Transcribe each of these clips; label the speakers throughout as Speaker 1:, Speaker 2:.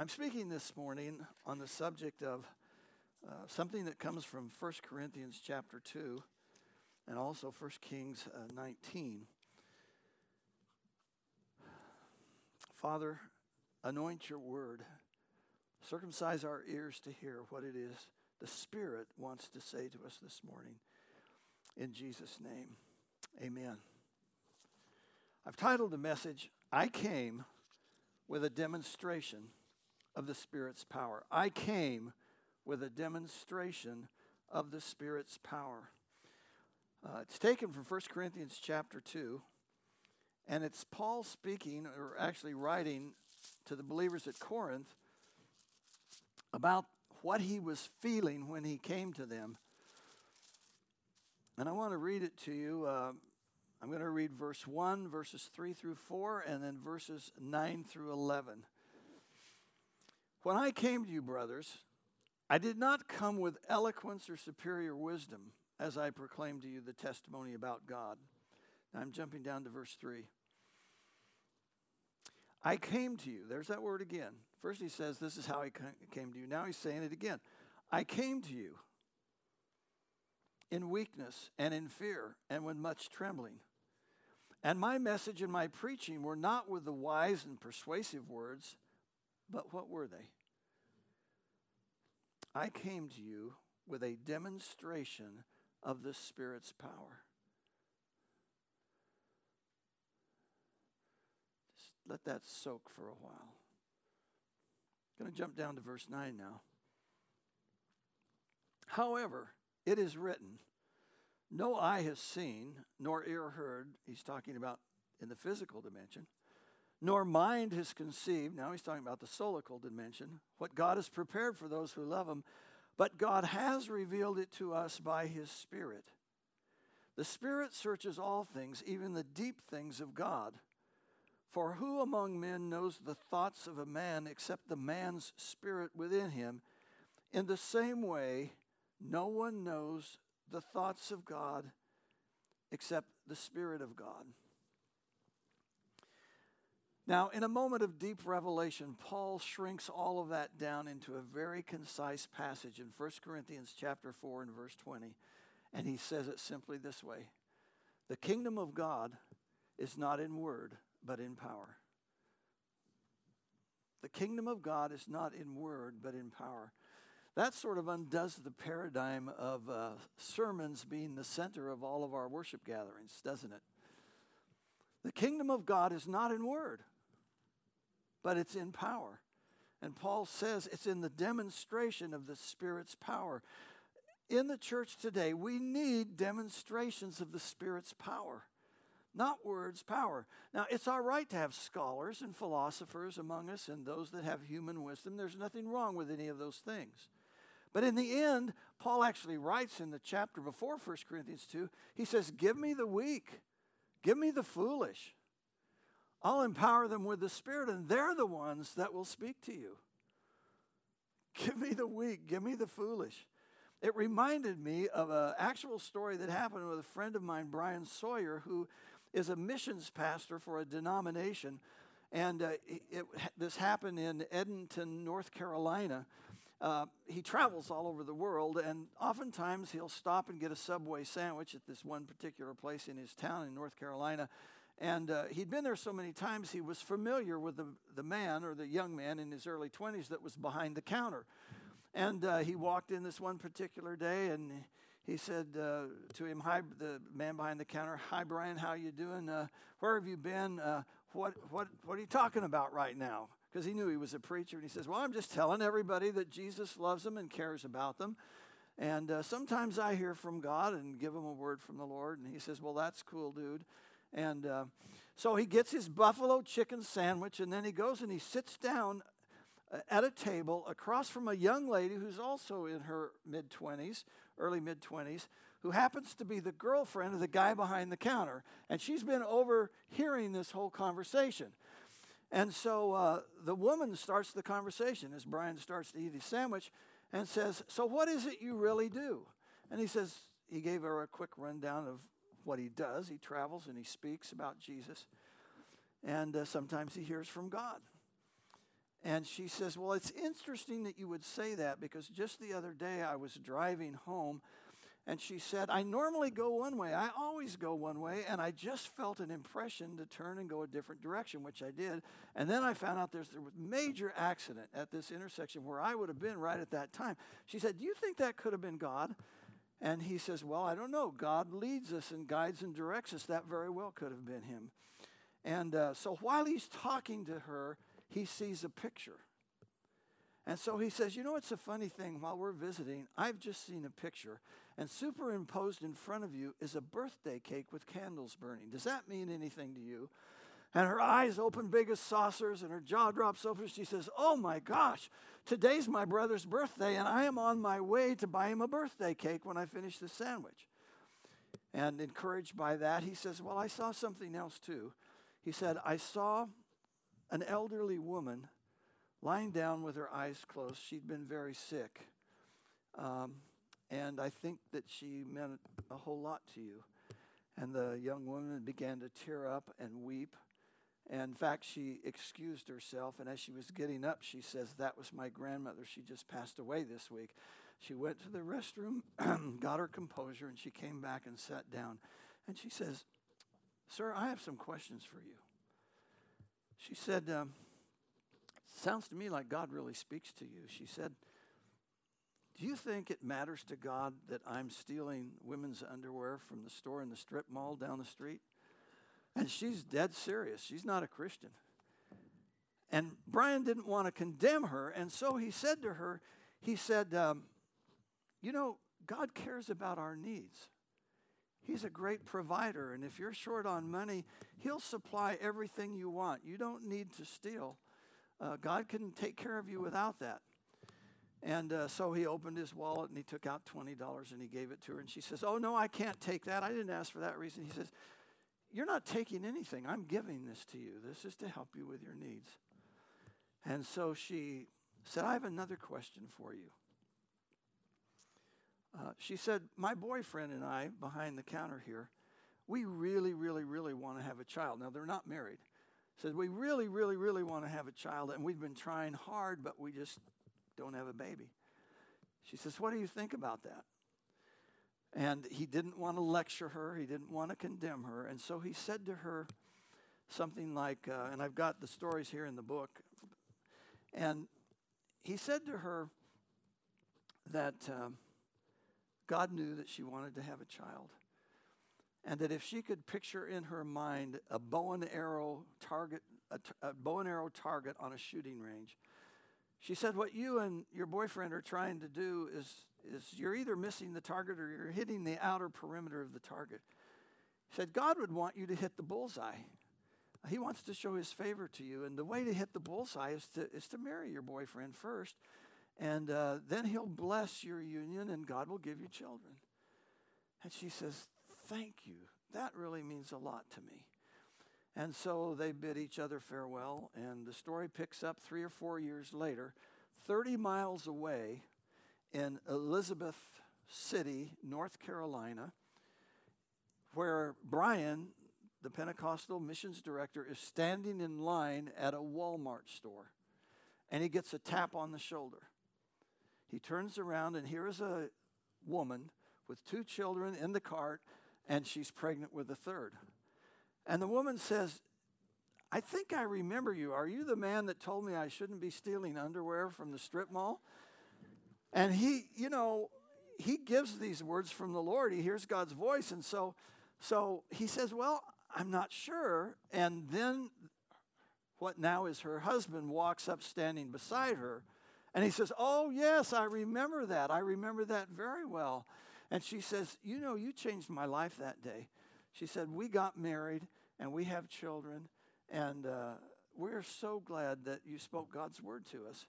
Speaker 1: I'm speaking this morning on the subject of uh, something that comes from 1 Corinthians chapter 2 and also 1 Kings uh, 19. Father, anoint your word, circumcise our ears to hear what it is the Spirit wants to say to us this morning. In Jesus' name, amen. I've titled the message, I Came with a Demonstration of the Spirit's power. I came with a demonstration of the Spirit's power. Uh, it's taken from 1 Corinthians chapter 2, and it's Paul speaking, or actually writing to the believers at Corinth about what he was feeling when he came to them. And I want to read it to you. Uh, I'm going to read verse 1, verses 3 through 4, and then verses 9 through 11. When I came to you, brothers, I did not come with eloquence or superior wisdom as I proclaimed to you the testimony about God. Now I'm jumping down to verse 3. I came to you. There's that word again. First he says, This is how I came to you. Now he's saying it again. I came to you in weakness and in fear and with much trembling. And my message and my preaching were not with the wise and persuasive words but what were they? I came to you with a demonstration of the Spirit's power. Just let that soak for a while. I'm going to jump down to verse 9 now. However, it is written, no eye has seen, nor ear heard. He's talking about in the physical dimension nor mind has conceived. Now he's talking about the soulical dimension, what God has prepared for those who love him, but God has revealed it to us by his Spirit. The Spirit searches all things, even the deep things of God. For who among men knows the thoughts of a man except the man's spirit within him? In the same way, no one knows the thoughts of God except the Spirit of God. Now, in a moment of deep revelation, Paul shrinks all of that down into a very concise passage in 1 Corinthians chapter 4 and verse 20. And he says it simply this way The kingdom of God is not in word, but in power. The kingdom of God is not in word, but in power. That sort of undoes the paradigm of uh, sermons being the center of all of our worship gatherings, doesn't it? The kingdom of God is not in word, but it's in power. And Paul says it's in the demonstration of the Spirit's power. In the church today, we need demonstrations of the Spirit's power, not words, power. Now, it's our right to have scholars and philosophers among us and those that have human wisdom. There's nothing wrong with any of those things. But in the end, Paul actually writes in the chapter before 1 Corinthians 2, he says, Give me the weak, give me the foolish. I'll empower them with the Spirit, and they're the ones that will speak to you. Give me the weak, give me the foolish. It reminded me of an actual story that happened with a friend of mine, Brian Sawyer, who is a missions pastor for a denomination. And uh, it, this happened in Edenton, North Carolina. Uh, he travels all over the world, and oftentimes he'll stop and get a Subway sandwich at this one particular place in his town in North Carolina. And uh, he'd been there so many times, he was familiar with the, the man or the young man in his early 20s that was behind the counter. And uh, he walked in this one particular day and he said uh, to him, Hi, the man behind the counter, Hi, Brian, how you doing? Uh, where have you been? Uh, what, what, what are you talking about right now? Because he knew he was a preacher. And he says, Well, I'm just telling everybody that Jesus loves them and cares about them. And uh, sometimes I hear from God and give them a word from the Lord. And he says, Well, that's cool, dude. And uh, so he gets his buffalo chicken sandwich, and then he goes and he sits down uh, at a table across from a young lady who's also in her mid 20s, early mid 20s, who happens to be the girlfriend of the guy behind the counter. And she's been overhearing this whole conversation. And so uh, the woman starts the conversation as Brian starts to eat his sandwich and says, So, what is it you really do? And he says, he gave her a quick rundown of what he does. He travels and he speaks about Jesus. And uh, sometimes he hears from God. And she says, Well, it's interesting that you would say that because just the other day I was driving home and she said, I normally go one way. I always go one way. And I just felt an impression to turn and go a different direction, which I did. And then I found out there's a major accident at this intersection where I would have been right at that time. She said, Do you think that could have been God? And he says, Well, I don't know. God leads us and guides and directs us. That very well could have been him. And uh, so while he's talking to her, he sees a picture. And so he says, You know, it's a funny thing. While we're visiting, I've just seen a picture, and superimposed in front of you is a birthday cake with candles burning. Does that mean anything to you? And her eyes open big as saucers, and her jaw drops open. She says, Oh my gosh, today's my brother's birthday, and I am on my way to buy him a birthday cake when I finish this sandwich. And encouraged by that, he says, Well, I saw something else too. He said, I saw an elderly woman lying down with her eyes closed. She'd been very sick. Um, and I think that she meant a whole lot to you. And the young woman began to tear up and weep. And in fact, she excused herself. And as she was getting up, she says, That was my grandmother. She just passed away this week. She went to the restroom, got her composure, and she came back and sat down. And she says, Sir, I have some questions for you. She said, um, Sounds to me like God really speaks to you. She said, Do you think it matters to God that I'm stealing women's underwear from the store in the strip mall down the street? And she's dead serious. She's not a Christian. And Brian didn't want to condemn her, and so he said to her, He said, um, You know, God cares about our needs. He's a great provider, and if you're short on money, He'll supply everything you want. You don't need to steal. Uh, God can take care of you without that. And uh, so he opened his wallet and he took out $20 and he gave it to her. And she says, Oh, no, I can't take that. I didn't ask for that reason. He says, You're not taking anything. I'm giving this to you. This is to help you with your needs. And so she said, I have another question for you. Uh, she said, My boyfriend and I, behind the counter here, we really, really, really want to have a child. Now, they're not married says, We really, really, really want to have a child, and we've been trying hard, but we just don't have a baby. She says, What do you think about that? And he didn't want to lecture her, he didn't want to condemn her. And so he said to her something like, uh, and I've got the stories here in the book. And he said to her that um, God knew that she wanted to have a child and that if she could picture in her mind a bow and arrow target, a, t- a bow and arrow target on a shooting range, she said, What you and your boyfriend are trying to do is, is you're either missing the target or you're hitting the outer perimeter of the target. She said, God would want you to hit the bullseye. He wants to show his favor to you. And the way to hit the bullseye is to, is to marry your boyfriend first. And uh, then he'll bless your union and God will give you children. And she says, thank you. That really means a lot to me. And so they bid each other farewell, and the story picks up three or four years later, 30 miles away in Elizabeth City, North Carolina, where Brian, the Pentecostal missions director, is standing in line at a Walmart store. And he gets a tap on the shoulder. He turns around, and here is a woman with two children in the cart and she's pregnant with a third. And the woman says, I think I remember you. Are you the man that told me I shouldn't be stealing underwear from the strip mall? And he, you know, he gives these words from the Lord. He hears God's voice. And so, so he says, Well, I'm not sure. And then what now is her husband walks up standing beside her. And he says, Oh, yes, I remember that. I remember that very well. And she says, You know, you changed my life that day. She said, We got married and we have children, and uh, we're so glad that you spoke God's word to us.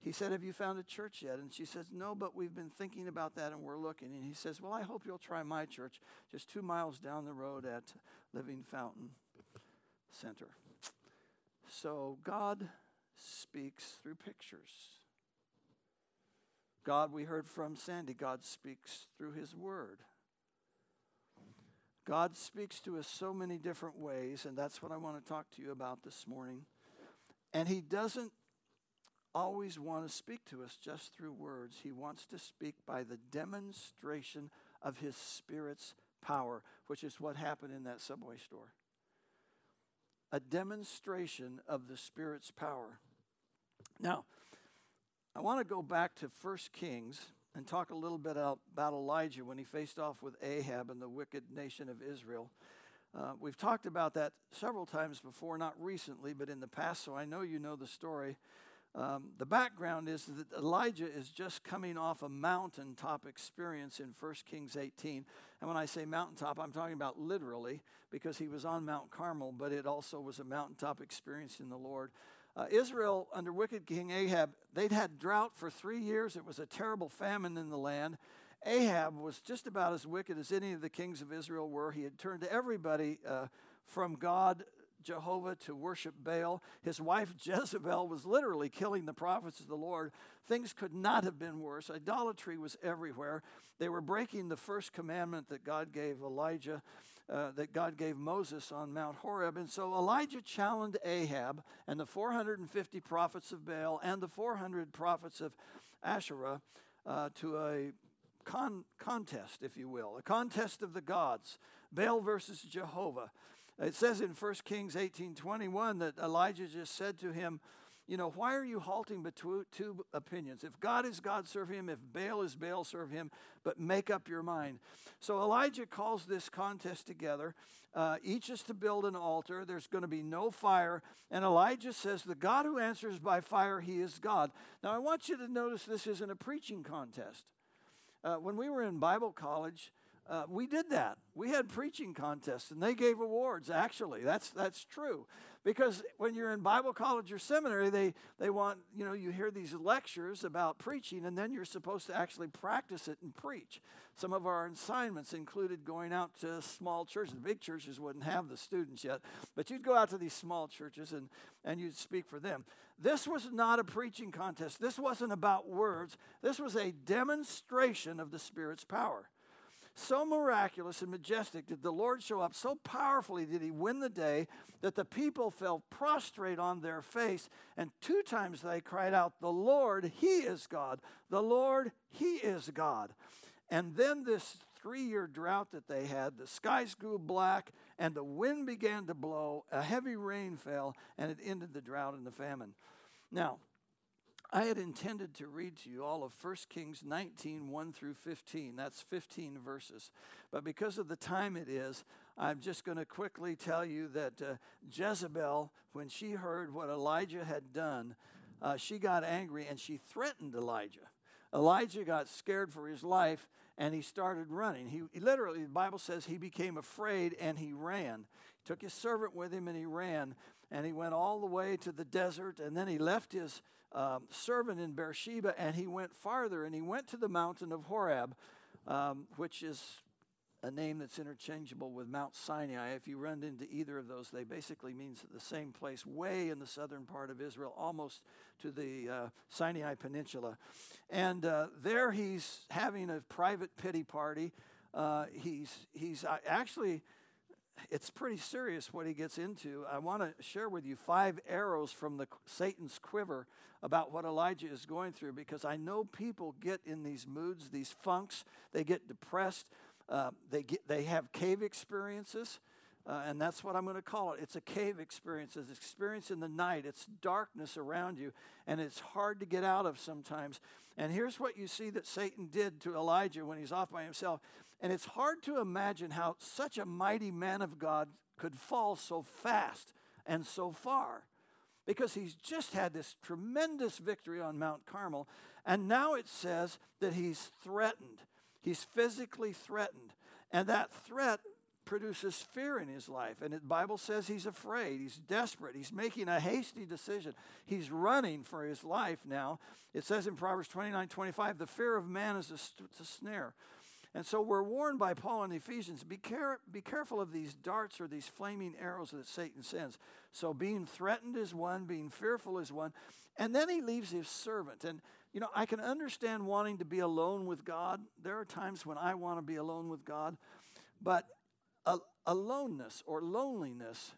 Speaker 1: He said, Have you found a church yet? And she says, No, but we've been thinking about that and we're looking. And he says, Well, I hope you'll try my church just two miles down the road at Living Fountain Center. So God speaks through pictures. God, we heard from Sandy, God speaks through His Word. God speaks to us so many different ways, and that's what I want to talk to you about this morning. And He doesn't always want to speak to us just through words. He wants to speak by the demonstration of His Spirit's power, which is what happened in that subway store. A demonstration of the Spirit's power. Now, I want to go back to 1 Kings and talk a little bit about Elijah when he faced off with Ahab and the wicked nation of Israel. Uh, we've talked about that several times before, not recently, but in the past, so I know you know the story. Um, the background is that Elijah is just coming off a mountaintop experience in 1 Kings 18. And when I say mountaintop, I'm talking about literally because he was on Mount Carmel, but it also was a mountaintop experience in the Lord. Uh, Israel, under wicked King Ahab, they'd had drought for three years. It was a terrible famine in the land. Ahab was just about as wicked as any of the kings of Israel were. He had turned everybody uh, from God, Jehovah, to worship Baal. His wife Jezebel was literally killing the prophets of the Lord. Things could not have been worse. Idolatry was everywhere. They were breaking the first commandment that God gave Elijah uh, that God gave Moses on Mount Horeb. And so Elijah challenged Ahab and the 450 prophets of Baal and the 400 prophets of Asherah uh, to a con- contest, if you will, a contest of the gods, Baal versus Jehovah. It says in 1 Kings 18:21 that Elijah just said to him, you know, why are you halting between two opinions? If God is God, serve him. If Baal is Baal, serve him. But make up your mind. So Elijah calls this contest together. Uh, each is to build an altar. There's going to be no fire. And Elijah says, The God who answers by fire, he is God. Now, I want you to notice this isn't a preaching contest. Uh, when we were in Bible college, uh, we did that. We had preaching contests, and they gave awards. Actually, that's that's true, because when you're in Bible college or seminary, they they want you know you hear these lectures about preaching, and then you're supposed to actually practice it and preach. Some of our assignments included going out to small churches. The big churches wouldn't have the students yet, but you'd go out to these small churches and and you'd speak for them. This was not a preaching contest. This wasn't about words. This was a demonstration of the Spirit's power. So miraculous and majestic did the Lord show up, so powerfully did he win the day that the people fell prostrate on their face. And two times they cried out, The Lord, He is God. The Lord, He is God. And then this three year drought that they had, the skies grew black and the wind began to blow, a heavy rain fell, and it ended the drought and the famine. Now, I had intended to read to you all of 1 Kings 19, 1 through 15. That's 15 verses. But because of the time it is, I'm just going to quickly tell you that uh, Jezebel, when she heard what Elijah had done, uh, she got angry and she threatened Elijah. Elijah got scared for his life and he started running. He, he literally, the Bible says, he became afraid and he ran. He took his servant with him and he ran. And he went all the way to the desert and then he left his um, servant in Beersheba, and he went farther, and he went to the mountain of Horeb, um, which is a name that's interchangeable with Mount Sinai. If you run into either of those, they basically means the same place, way in the southern part of Israel, almost to the uh, Sinai Peninsula. And uh, there he's having a private pity party. Uh, he's he's uh, actually it's pretty serious what he gets into. I want to share with you five arrows from the Satan's quiver about what Elijah is going through because I know people get in these moods, these funks. They get depressed. Uh, they get they have cave experiences. Uh, and that's what I'm going to call it. It's a cave experience. It's experience in the night. It's darkness around you, and it's hard to get out of sometimes. And here's what you see that Satan did to Elijah when he's off by himself. And it's hard to imagine how such a mighty man of God could fall so fast and so far because he's just had this tremendous victory on Mount Carmel. And now it says that he's threatened. He's physically threatened. And that threat produces fear in his life. And the Bible says he's afraid, he's desperate, he's making a hasty decision. He's running for his life now. It says in Proverbs 29 25, the fear of man is a, st- a snare. And so we're warned by Paul in Ephesians be, care- be careful of these darts or these flaming arrows that Satan sends. So being threatened is one, being fearful is one. And then he leaves his servant. And, you know, I can understand wanting to be alone with God. There are times when I want to be alone with God. But aloneness or loneliness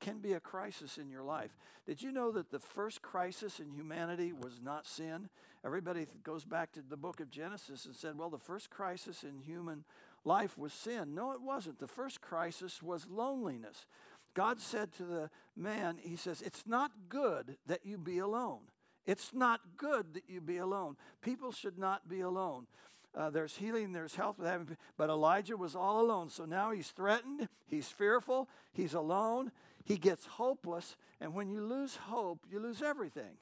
Speaker 1: can be a crisis in your life. Did you know that the first crisis in humanity was not sin? Everybody goes back to the book of Genesis and said, well, the first crisis in human life was sin. No, it wasn't. The first crisis was loneliness. God said to the man, He says, It's not good that you be alone. It's not good that you be alone. People should not be alone. Uh, there's healing, there's health having, but Elijah was all alone. So now he's threatened, he's fearful, he's alone, he gets hopeless, and when you lose hope, you lose everything.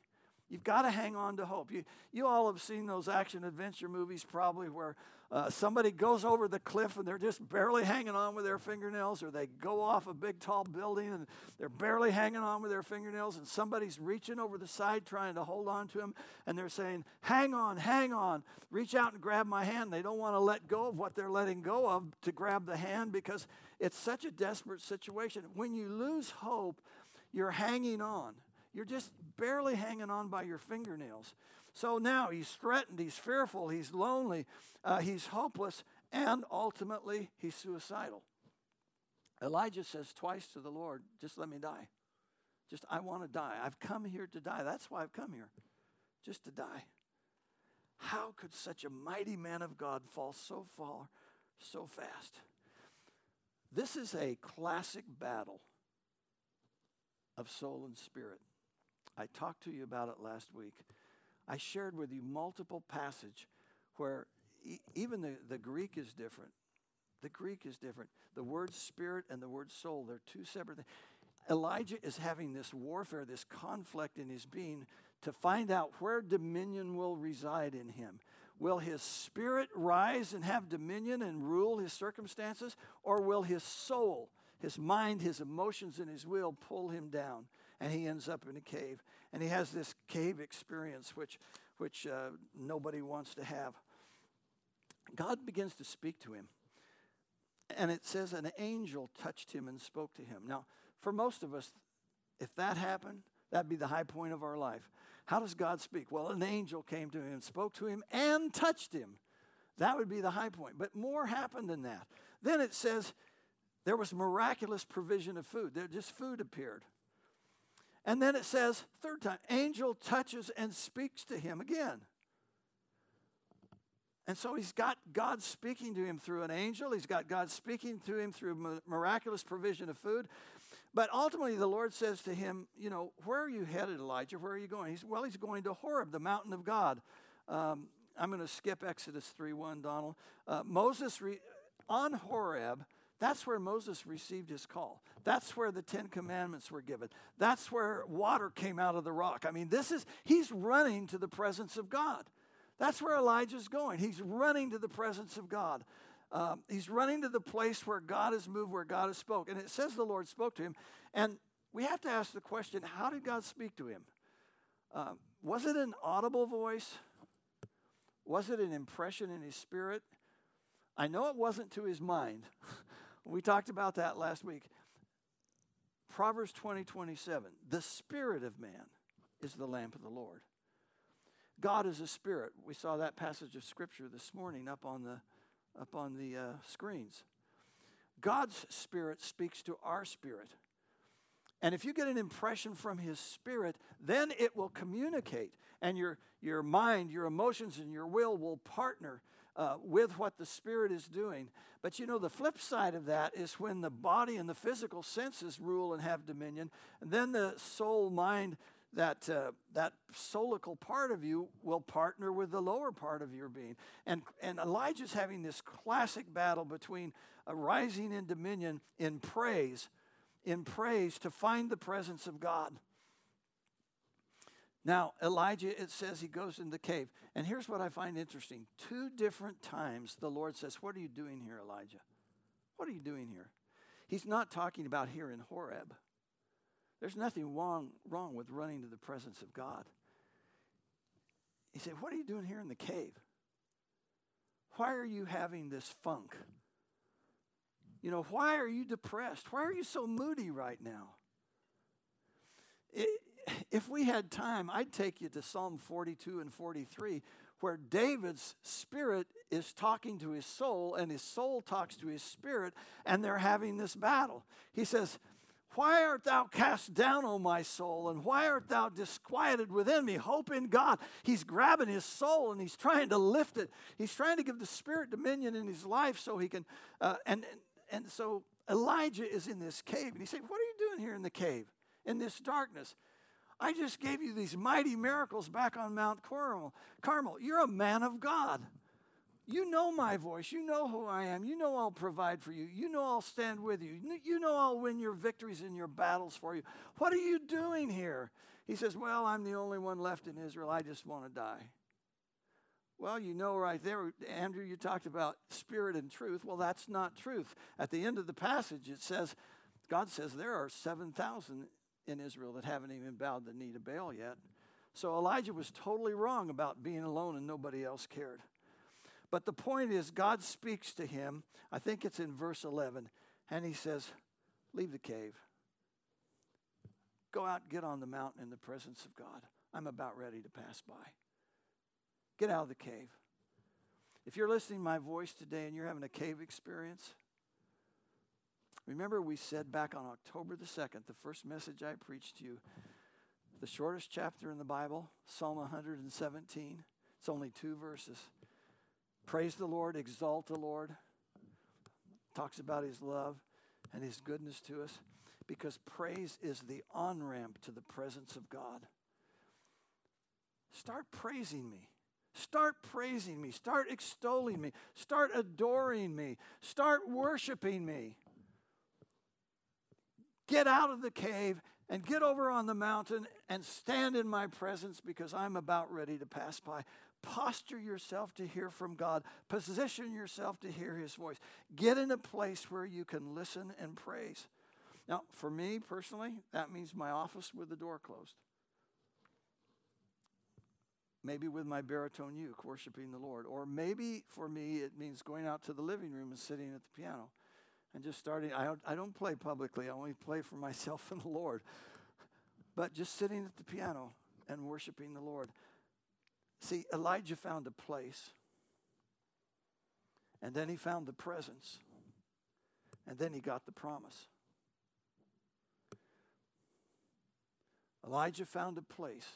Speaker 1: You've got to hang on to hope. You, you all have seen those action adventure movies probably where uh, somebody goes over the cliff and they're just barely hanging on with their fingernails, or they go off a big tall building and they're barely hanging on with their fingernails, and somebody's reaching over the side trying to hold on to them, and they're saying, Hang on, hang on, reach out and grab my hand. They don't want to let go of what they're letting go of to grab the hand because it's such a desperate situation. When you lose hope, you're hanging on. You're just barely hanging on by your fingernails. So now he's threatened, he's fearful, he's lonely, uh, he's hopeless, and ultimately he's suicidal. Elijah says twice to the Lord, Just let me die. Just, I want to die. I've come here to die. That's why I've come here, just to die. How could such a mighty man of God fall so far, so fast? This is a classic battle of soul and spirit. I talked to you about it last week. I shared with you multiple passage where e- even the, the Greek is different. The Greek is different. The word spirit and the word soul, they're two separate things. Elijah is having this warfare, this conflict in his being to find out where dominion will reside in him. Will his spirit rise and have dominion and rule his circumstances, or will his soul, his mind, his emotions, and his will pull him down? And he ends up in a cave and he has this cave experience, which, which uh, nobody wants to have. God begins to speak to him. And it says an angel touched him and spoke to him. Now, for most of us, if that happened, that'd be the high point of our life. How does God speak? Well, an angel came to him spoke to him and touched him. That would be the high point. But more happened than that. Then it says there was miraculous provision of food. There just food appeared. And then it says, third time, angel touches and speaks to him again. And so he's got God speaking to him through an angel. He's got God speaking to him through miraculous provision of food. But ultimately, the Lord says to him, You know, where are you headed, Elijah? Where are you going? He's, well, he's going to Horeb, the mountain of God. Um, I'm going to skip Exodus 3 1, Donald. Uh, Moses, re- on Horeb, that's where Moses received his call. That's where the Ten Commandments were given. That's where water came out of the rock. I mean, this is, he's running to the presence of God. That's where Elijah's going. He's running to the presence of God. Um, he's running to the place where God has moved, where God has spoke. And it says the Lord spoke to him. And we have to ask the question how did God speak to him? Um, was it an audible voice? Was it an impression in his spirit? I know it wasn't to his mind. We talked about that last week. Proverbs 20, 27. The spirit of man is the lamp of the Lord. God is a spirit. We saw that passage of scripture this morning up on the, up on the uh, screens. God's spirit speaks to our spirit. And if you get an impression from his spirit, then it will communicate. And your, your mind, your emotions, and your will will partner uh, with what the Spirit is doing. But you know, the flip side of that is when the body and the physical senses rule and have dominion, and then the soul, mind, that uh, that soulical part of you will partner with the lower part of your being. And and Elijah's having this classic battle between a rising in dominion in praise, in praise to find the presence of God. Now, Elijah, it says he goes in the cave. And here's what I find interesting two different times the Lord says, What are you doing here, Elijah? What are you doing here? He's not talking about here in Horeb. There's nothing wrong, wrong with running to the presence of God. He said, What are you doing here in the cave? Why are you having this funk? You know, why are you depressed? Why are you so moody right now? It, if we had time, I'd take you to Psalm 42 and 43, where David's spirit is talking to his soul, and his soul talks to his spirit, and they're having this battle. He says, Why art thou cast down, O my soul? And why art thou disquieted within me? Hope in God. He's grabbing his soul and he's trying to lift it. He's trying to give the Spirit dominion in his life so he can. Uh, and, and, and so Elijah is in this cave. And he said, What are you doing here in the cave, in this darkness? I just gave you these mighty miracles back on Mount Carmel. Carmel. You're a man of God. You know my voice. You know who I am. You know I'll provide for you. You know I'll stand with you. You know I'll win your victories and your battles for you. What are you doing here? He says, Well, I'm the only one left in Israel. I just want to die. Well, you know right there, Andrew, you talked about spirit and truth. Well, that's not truth. At the end of the passage, it says, God says there are 7,000 in Israel that haven't even bowed the knee to Baal yet. So Elijah was totally wrong about being alone and nobody else cared. But the point is, God speaks to him. I think it's in verse 11. And he says, Leave the cave. Go out, get on the mountain in the presence of God. I'm about ready to pass by. Get out of the cave. If you're listening to my voice today and you're having a cave experience, remember we said back on October the 2nd, the first message I preached to you, the shortest chapter in the Bible, Psalm 117. It's only two verses. Praise the Lord, exalt the Lord. Talks about his love and his goodness to us because praise is the on ramp to the presence of God. Start praising me. Start praising me. Start extolling me. Start adoring me. Start worshiping me. Get out of the cave and get over on the mountain and stand in my presence because I'm about ready to pass by. Posture yourself to hear from God. Position yourself to hear His voice. Get in a place where you can listen and praise. Now, for me personally, that means my office with the door closed. Maybe with my baritone uke, worshiping the Lord. Or maybe for me, it means going out to the living room and sitting at the piano and just starting. I don't, I don't play publicly, I only play for myself and the Lord. But just sitting at the piano and worshiping the Lord. See, Elijah found a place, and then he found the presence, and then he got the promise. Elijah found a place,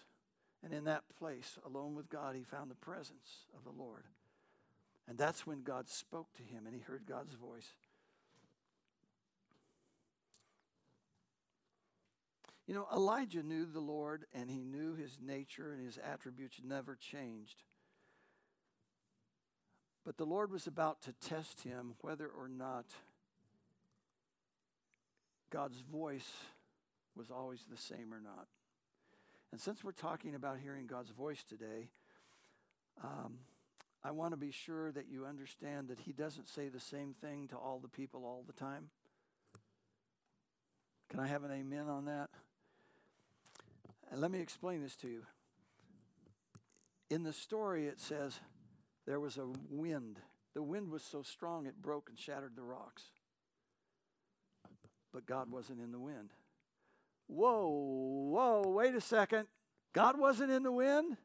Speaker 1: and in that place, alone with God, he found the presence of the Lord. And that's when God spoke to him and he heard God's voice. You know, Elijah knew the Lord and he knew his nature and his attributes never changed. But the Lord was about to test him whether or not God's voice was always the same or not. And since we're talking about hearing God's voice today, um, I want to be sure that you understand that He doesn't say the same thing to all the people all the time. Can I have an amen on that? And let me explain this to you. In the story, it says there was a wind. The wind was so strong it broke and shattered the rocks. But God wasn't in the wind. Whoa, whoa, wait a second. God wasn't in the wind?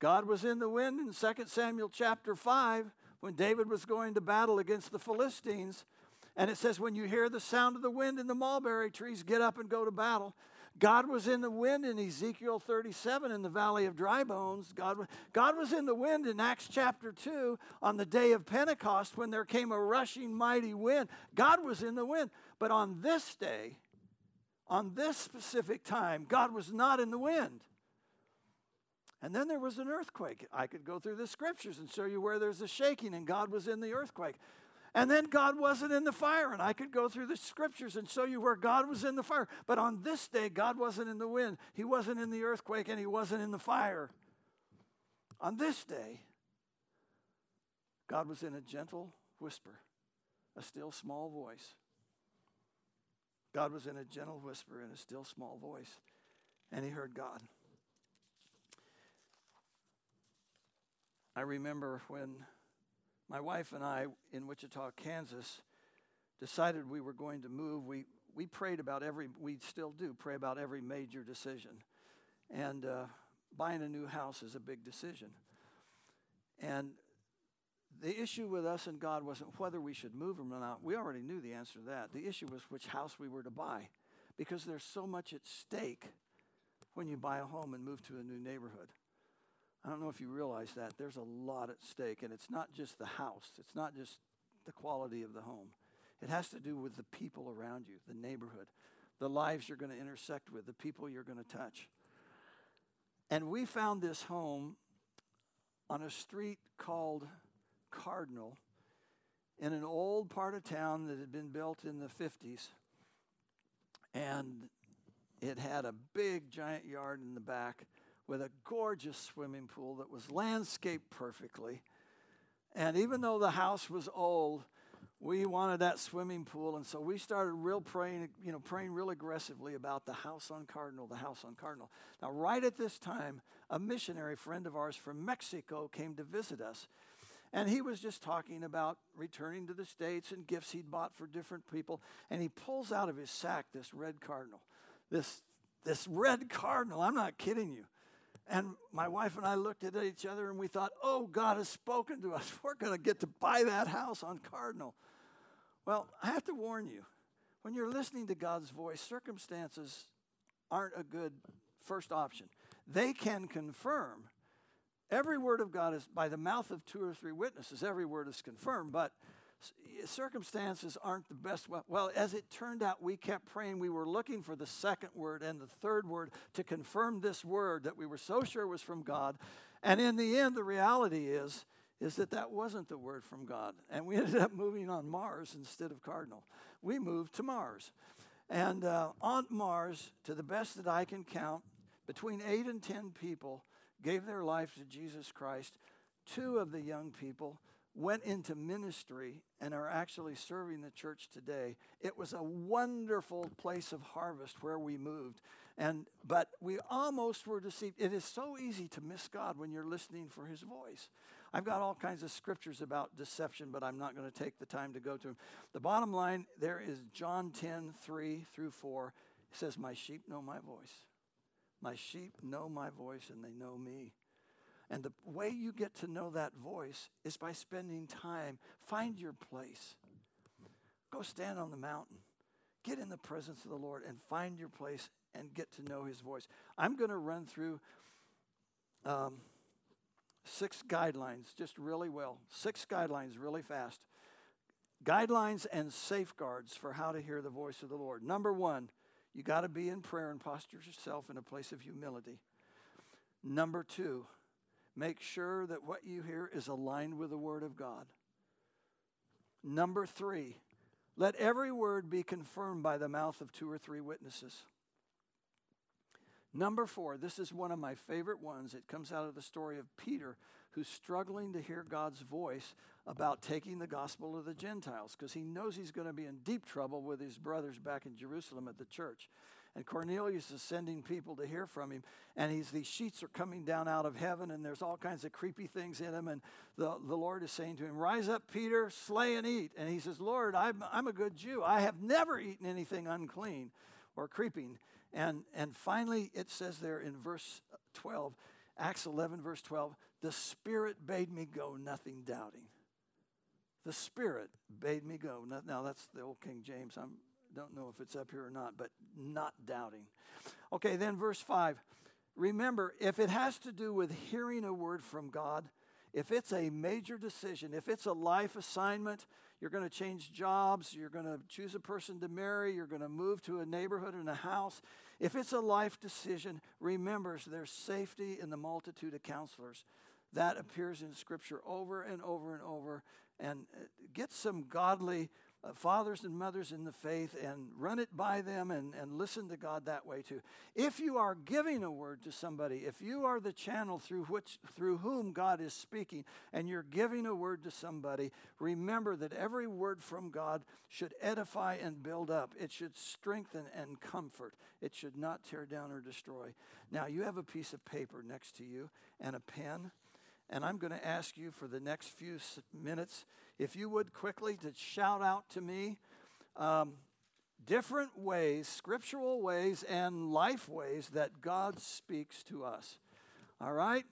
Speaker 1: God was in the wind in 2 Samuel chapter 5 when David was going to battle against the Philistines. And it says, when you hear the sound of the wind in the mulberry trees, get up and go to battle. God was in the wind in Ezekiel 37 in the valley of dry bones. God, God was in the wind in Acts chapter 2 on the day of Pentecost when there came a rushing mighty wind. God was in the wind. But on this day, on this specific time, God was not in the wind. And then there was an earthquake. I could go through the scriptures and show you where there's a shaking and God was in the earthquake. And then God wasn't in the fire. And I could go through the scriptures and show you where God was in the fire. But on this day, God wasn't in the wind, He wasn't in the earthquake, and He wasn't in the fire. On this day, God was in a gentle whisper, a still small voice. God was in a gentle whisper in a still small voice, and he heard God. I remember when my wife and I in Wichita, Kansas, decided we were going to move. We, we prayed about every, we still do pray about every major decision. And uh, buying a new house is a big decision. And the issue with us and God wasn't whether we should move or not. We already knew the answer to that. The issue was which house we were to buy because there's so much at stake when you buy a home and move to a new neighborhood. I don't know if you realize that. There's a lot at stake, and it's not just the house, it's not just the quality of the home. It has to do with the people around you, the neighborhood, the lives you're going to intersect with, the people you're going to touch. And we found this home on a street called Cardinal in an old part of town that had been built in the 50s. And it had a big, giant yard in the back with a gorgeous swimming pool that was landscaped perfectly. And even though the house was old, we wanted that swimming pool, and so we started real praying, you know, praying real aggressively about the house on Cardinal, the house on Cardinal. Now, right at this time, a missionary friend of ours from Mexico came to visit us. And he was just talking about returning to the States and gifts he'd bought for different people. And he pulls out of his sack this red cardinal. This, this red cardinal, I'm not kidding you. And my wife and I looked at each other and we thought, oh, God has spoken to us. We're going to get to buy that house on Cardinal. Well, I have to warn you when you're listening to God's voice, circumstances aren't a good first option. They can confirm. Every word of God is by the mouth of two or three witnesses, every word is confirmed, but circumstances aren't the best. Well, as it turned out, we kept praying. We were looking for the second word and the third word to confirm this word that we were so sure was from God. And in the end, the reality is, is that that wasn't the word from God. And we ended up moving on Mars instead of Cardinal. We moved to Mars. And uh, on Mars, to the best that I can count, between eight and ten people gave their life to Jesus Christ. Two of the young people went into ministry and are actually serving the church today. It was a wonderful place of harvest where we moved. And but we almost were deceived. It is so easy to miss God when you're listening for his voice. I've got all kinds of scriptures about deception, but I'm not going to take the time to go to them. The bottom line there is John 10, 3 through 4. It says, My sheep know my voice. My sheep know my voice and they know me. And the way you get to know that voice is by spending time. Find your place. Go stand on the mountain. Get in the presence of the Lord and find your place and get to know his voice. I'm going to run through um, six guidelines just really well. Six guidelines really fast. Guidelines and safeguards for how to hear the voice of the Lord. Number one, you got to be in prayer and posture yourself in a place of humility. Number two, Make sure that what you hear is aligned with the Word of God. Number three, let every word be confirmed by the mouth of two or three witnesses. Number four, this is one of my favorite ones. It comes out of the story of Peter, who's struggling to hear God's voice about taking the gospel to the Gentiles because he knows he's going to be in deep trouble with his brothers back in Jerusalem at the church. And Cornelius is sending people to hear from him. And he's, these sheets are coming down out of heaven, and there's all kinds of creepy things in them. And the, the Lord is saying to him, Rise up, Peter, slay and eat. And he says, Lord, I'm, I'm a good Jew. I have never eaten anything unclean or creeping. And, and finally, it says there in verse 12, Acts 11, verse 12, the Spirit bade me go, nothing doubting. The Spirit bade me go. Now, that's the old King James. I'm don't know if it's up here or not, but not doubting. Okay, then verse 5. Remember, if it has to do with hearing a word from God, if it's a major decision, if it's a life assignment, you're going to change jobs, you're going to choose a person to marry, you're going to move to a neighborhood and a house. If it's a life decision, remember there's safety in the multitude of counselors. That appears in Scripture over and over and over. And uh, get some godly uh, fathers and mothers in the faith and run it by them and, and listen to God that way too. If you are giving a word to somebody, if you are the channel through which through whom God is speaking and you're giving a word to somebody, remember that every word from God should edify and build up. It should strengthen and comfort. It should not tear down or destroy. Now you have a piece of paper next to you and a pen. And I'm going to ask you for the next few minutes if you would quickly to shout out to me um, different ways, scriptural ways, and life ways that God speaks to us. All right?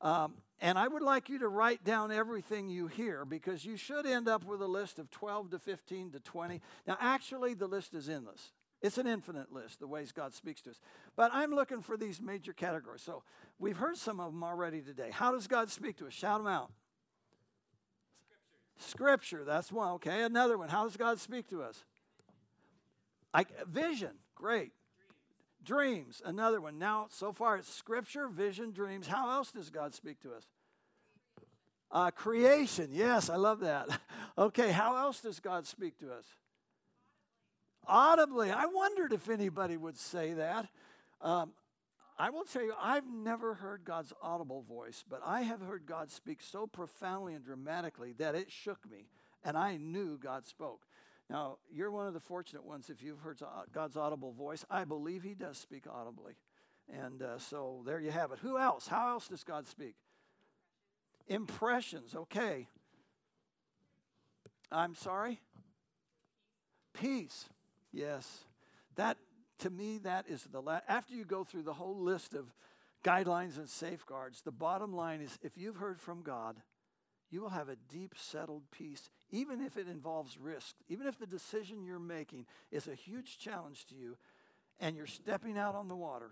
Speaker 1: Um, and I would like you to write down everything you hear because you should end up with a list of 12 to 15 to 20. Now, actually, the list is endless. It's an infinite list, the ways God speaks to us. But I'm looking for these major categories. So we've heard some of them already today. How does God speak to us? Shout them out. Scripture, Scripture that's one. Okay, another one. How does God speak to us? I, vision, great. Dreams, another one. Now, so far it's scripture, vision, dreams. How else does God speak to us? Uh, creation, yes, I love that. okay, how else does God speak to us? Audibly. I wondered if anybody would say that. Um, I will tell you, I've never heard God's audible voice, but I have heard God speak so profoundly and dramatically that it shook me, and I knew God spoke. Now, you're one of the fortunate ones if you've heard God's audible voice. I believe He does speak audibly. And uh, so there you have it. Who else? How else does God speak? Impressions, okay. I'm sorry? Peace, yes. That, to me, that is the last. After you go through the whole list of guidelines and safeguards, the bottom line is if you've heard from God, you will have a deep, settled peace, even if it involves risk, even if the decision you're making is a huge challenge to you and you're stepping out on the water,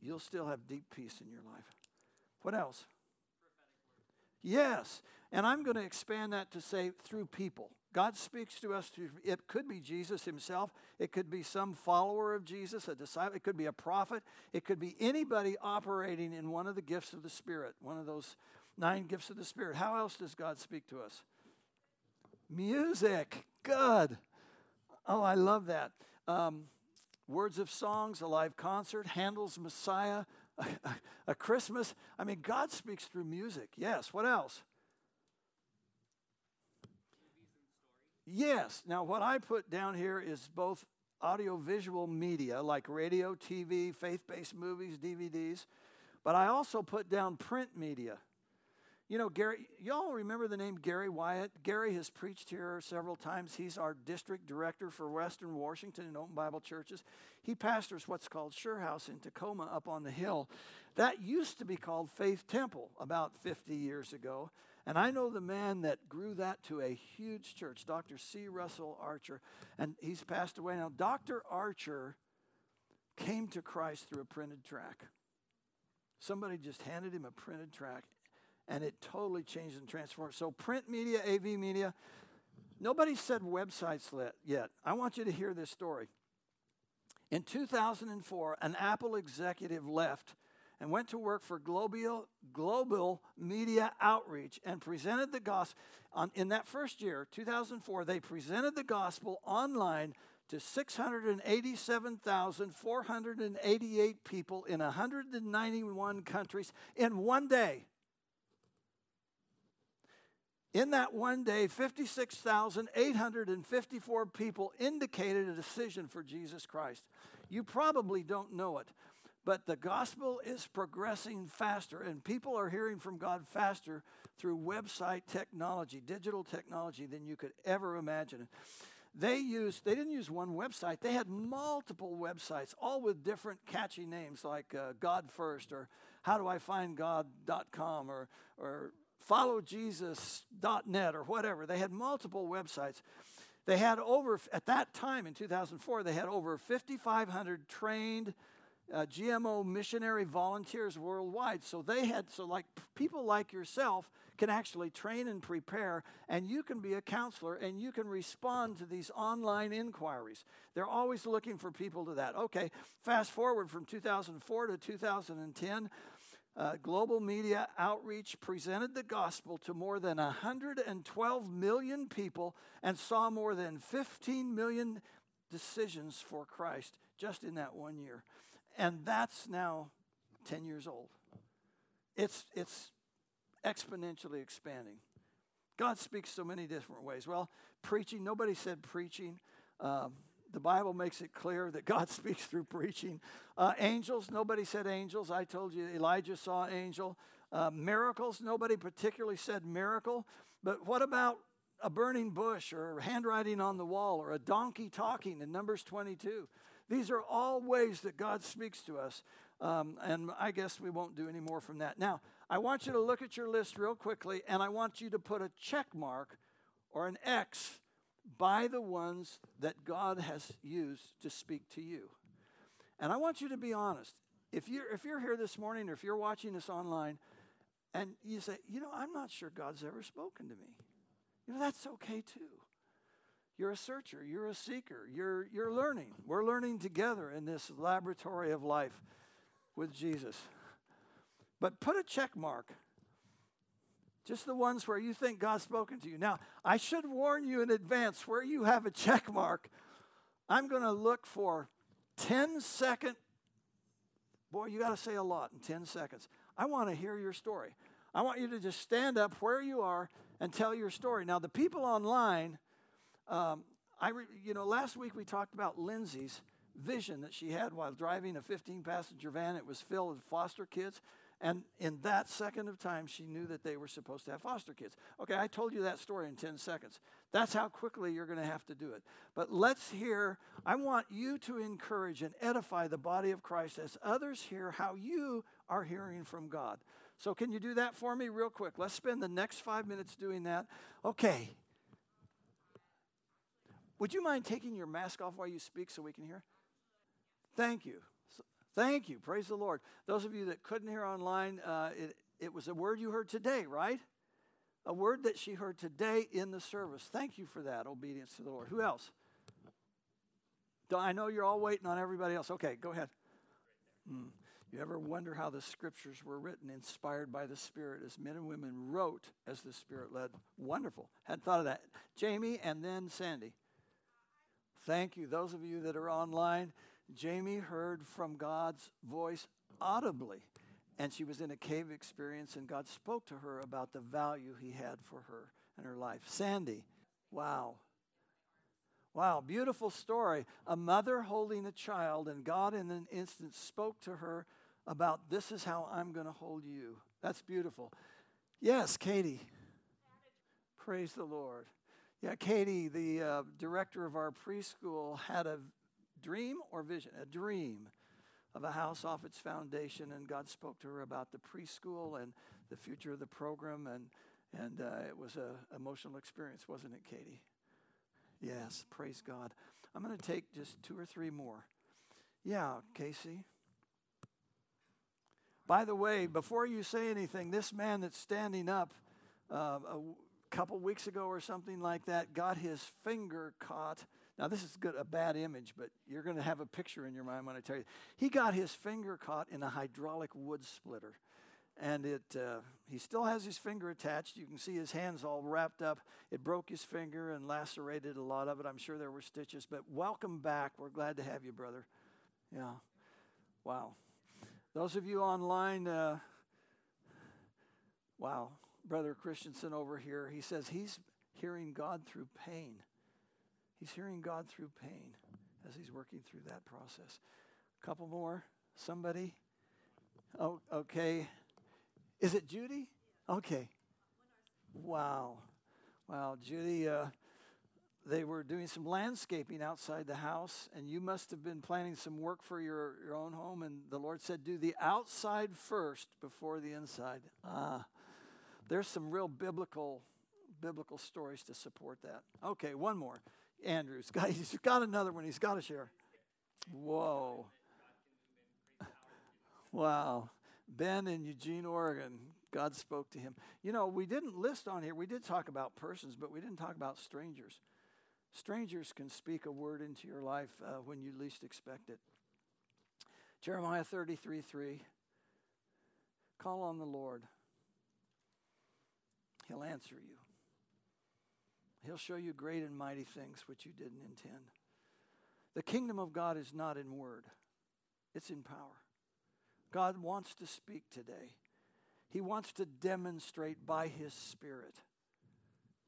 Speaker 1: you'll still have deep peace in your life. What else? Yes. And I'm going to expand that to say through people. God speaks to us through, it could be Jesus himself. It could be some follower of Jesus, a disciple. It could be a prophet. It could be anybody operating in one of the gifts of the Spirit, one of those Nine gifts of the Spirit. How else does God speak to us? Music. Good. Oh, I love that. Um, words of songs, a live concert, Handel's Messiah, a, a, a Christmas. I mean, God speaks through music. Yes. What else? Yes. Now, what I put down here is both audiovisual media like radio, TV, faith based movies, DVDs, but I also put down print media. You know, Gary, y'all remember the name Gary Wyatt? Gary has preached here several times. He's our district director for Western Washington and Open Bible Churches. He pastors what's called Sure House in Tacoma up on the hill. That used to be called Faith Temple about 50 years ago. And I know the man that grew that to a huge church, Dr. C. Russell Archer, and he's passed away now. Dr. Archer came to Christ through a printed track. Somebody just handed him a printed track and it totally changed and transformed. So, print media, AV media, nobody said websites yet. I want you to hear this story. In 2004, an Apple executive left and went to work for Global, Global Media Outreach and presented the gospel. On, in that first year, 2004, they presented the gospel online to 687,488 people in 191 countries in one day. In that one day, 56,854 people indicated a decision for Jesus Christ. You probably don't know it, but the gospel is progressing faster, and people are hearing from God faster through website technology, digital technology, than you could ever imagine. They used, they didn't use one website, they had multiple websites, all with different catchy names like uh, God First or How Do I Find God.com or, or followjesus.net or whatever. They had multiple websites. They had over, at that time in 2004, they had over 5,500 trained uh, GMO missionary volunteers worldwide. So they had, so like people like yourself can actually train and prepare, and you can be a counselor and you can respond to these online inquiries. They're always looking for people to that. Okay, fast forward from 2004 to 2010 uh, global media outreach presented the gospel to more than 112 million people and saw more than 15 million decisions for Christ just in that one year. And that's now 10 years old. It's, it's exponentially expanding. God speaks so many different ways. Well, preaching, nobody said preaching. Um, the Bible makes it clear that God speaks through preaching. Uh, angels, nobody said angels. I told you Elijah saw an angel. Uh, miracles, nobody particularly said miracle. But what about a burning bush or handwriting on the wall or a donkey talking in Numbers 22? These are all ways that God speaks to us. Um, and I guess we won't do any more from that. Now, I want you to look at your list real quickly, and I want you to put a check mark or an X by the ones that God has used to speak to you. And I want you to be honest. If you're, if you're here this morning or if you're watching this online and you say, you know, I'm not sure God's ever spoken to me, you know, that's okay too. You're a searcher, you're a seeker, you're, you're learning. We're learning together in this laboratory of life with Jesus. But put a check mark. Just the ones where you think God's spoken to you. Now, I should warn you in advance where you have a check mark, I'm going to look for 10 second. Boy, you got to say a lot in 10 seconds. I want to hear your story. I want you to just stand up where you are and tell your story. Now, the people online, um, I re, you know, last week we talked about Lindsay's vision that she had while driving a 15 passenger van. It was filled with foster kids. And in that second of time, she knew that they were supposed to have foster kids. Okay, I told you that story in 10 seconds. That's how quickly you're going to have to do it. But let's hear, I want you to encourage and edify the body of Christ as others hear how you are hearing from God. So, can you do that for me real quick? Let's spend the next five minutes doing that. Okay, would you mind taking your mask off while you speak so we can hear? Thank you. Thank you. Praise the Lord. Those of you that couldn't hear online, uh, it, it was a word you heard today, right? A word that she heard today in the service. Thank you for that, obedience to the Lord. Who else? I know you're all waiting on everybody else. Okay, go ahead. Mm. You ever wonder how the scriptures were written, inspired by the Spirit, as men and women wrote as the Spirit led? Wonderful. Hadn't thought of that. Jamie and then Sandy. Thank you. Those of you that are online, Jamie heard from God's voice audibly. And she was in a cave experience, and God spoke to her about the value He had for her and her life. Sandy, wow. Wow, beautiful story. A mother holding a child, and God in an instant spoke to her about this is how I'm going to hold you. That's beautiful. Yes, Katie. Praise the Lord. Yeah, Katie, the uh, director of our preschool, had a dream or vision, a dream of a house off its foundation, and God spoke to her about the preschool and the future of the program, and and uh, it was an emotional experience, wasn't it, Katie? Yes, praise God. I'm going to take just two or three more. Yeah, Casey. By the way, before you say anything, this man that's standing up uh, couple weeks ago or something like that got his finger caught. Now, this is good, a bad image, but you're going to have a picture in your mind when I tell you. He got his finger caught in a hydraulic wood splitter. And it, uh, he still has his finger attached. You can see his hands all wrapped up. It broke his finger and lacerated a lot of it. I'm sure there were stitches, but welcome back. We're glad to have you, brother. Yeah. Wow. Those of you online, uh, wow. Brother Christensen over here, he says he's hearing God through pain. He's hearing God through pain as he's working through that process. A couple more. Somebody? Oh, okay. Is it Judy? Okay. Wow. Wow, Judy, uh, they were doing some landscaping outside the house, and you must have been planning some work for your, your own home. And the Lord said, Do the outside first before the inside. Ah, there's some real biblical biblical stories to support that. Okay, one more. Andrew's got he's got another one he's got to share. Whoa. Wow. Ben in Eugene, Oregon. God spoke to him. You know, we didn't list on here, we did talk about persons, but we didn't talk about strangers. Strangers can speak a word into your life uh, when you least expect it. Jeremiah 33 3. Call on the Lord He'll answer you. He'll show you great and mighty things which you didn't intend. The kingdom of God is not in word, it's in power. God wants to speak today. He wants to demonstrate by His Spirit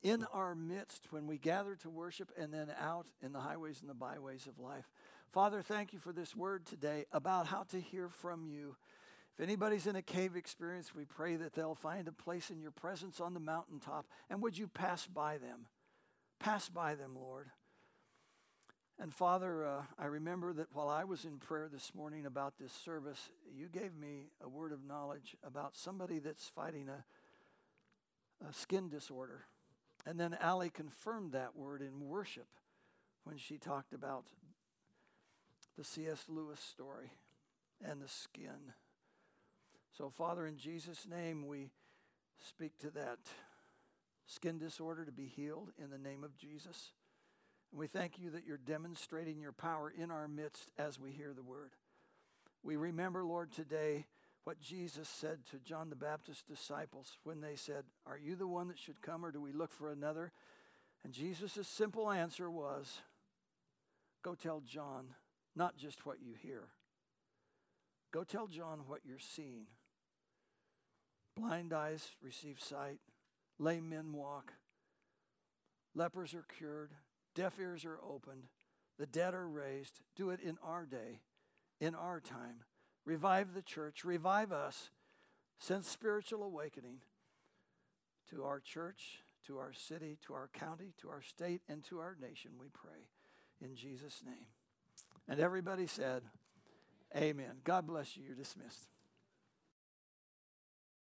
Speaker 1: in our midst when we gather to worship and then out in the highways and the byways of life. Father, thank you for this word today about how to hear from you. If anybody's in a cave experience, we pray that they'll find a place in your presence on the mountaintop. And would you pass by them? Pass by them, Lord. And Father, uh, I remember that while I was in prayer this morning about this service, you gave me a word of knowledge about somebody that's fighting a, a skin disorder. And then Allie confirmed that word in worship when she talked about the C.S. Lewis story and the skin. So, Father, in Jesus' name, we speak to that skin disorder to be healed in the name of Jesus. And we thank you that you're demonstrating your power in our midst as we hear the word. We remember, Lord, today what Jesus said to John the Baptist's disciples when they said, Are you the one that should come, or do we look for another? And Jesus' simple answer was, Go tell John not just what you hear, go tell John what you're seeing. Blind eyes receive sight, lame men walk, lepers are cured, deaf ears are opened, the dead are raised. Do it in our day, in our time. Revive the church, revive us, send spiritual awakening to our church, to our city, to our county, to our state, and to our nation, we pray. In Jesus' name. And everybody said, Amen. God bless you. You're dismissed.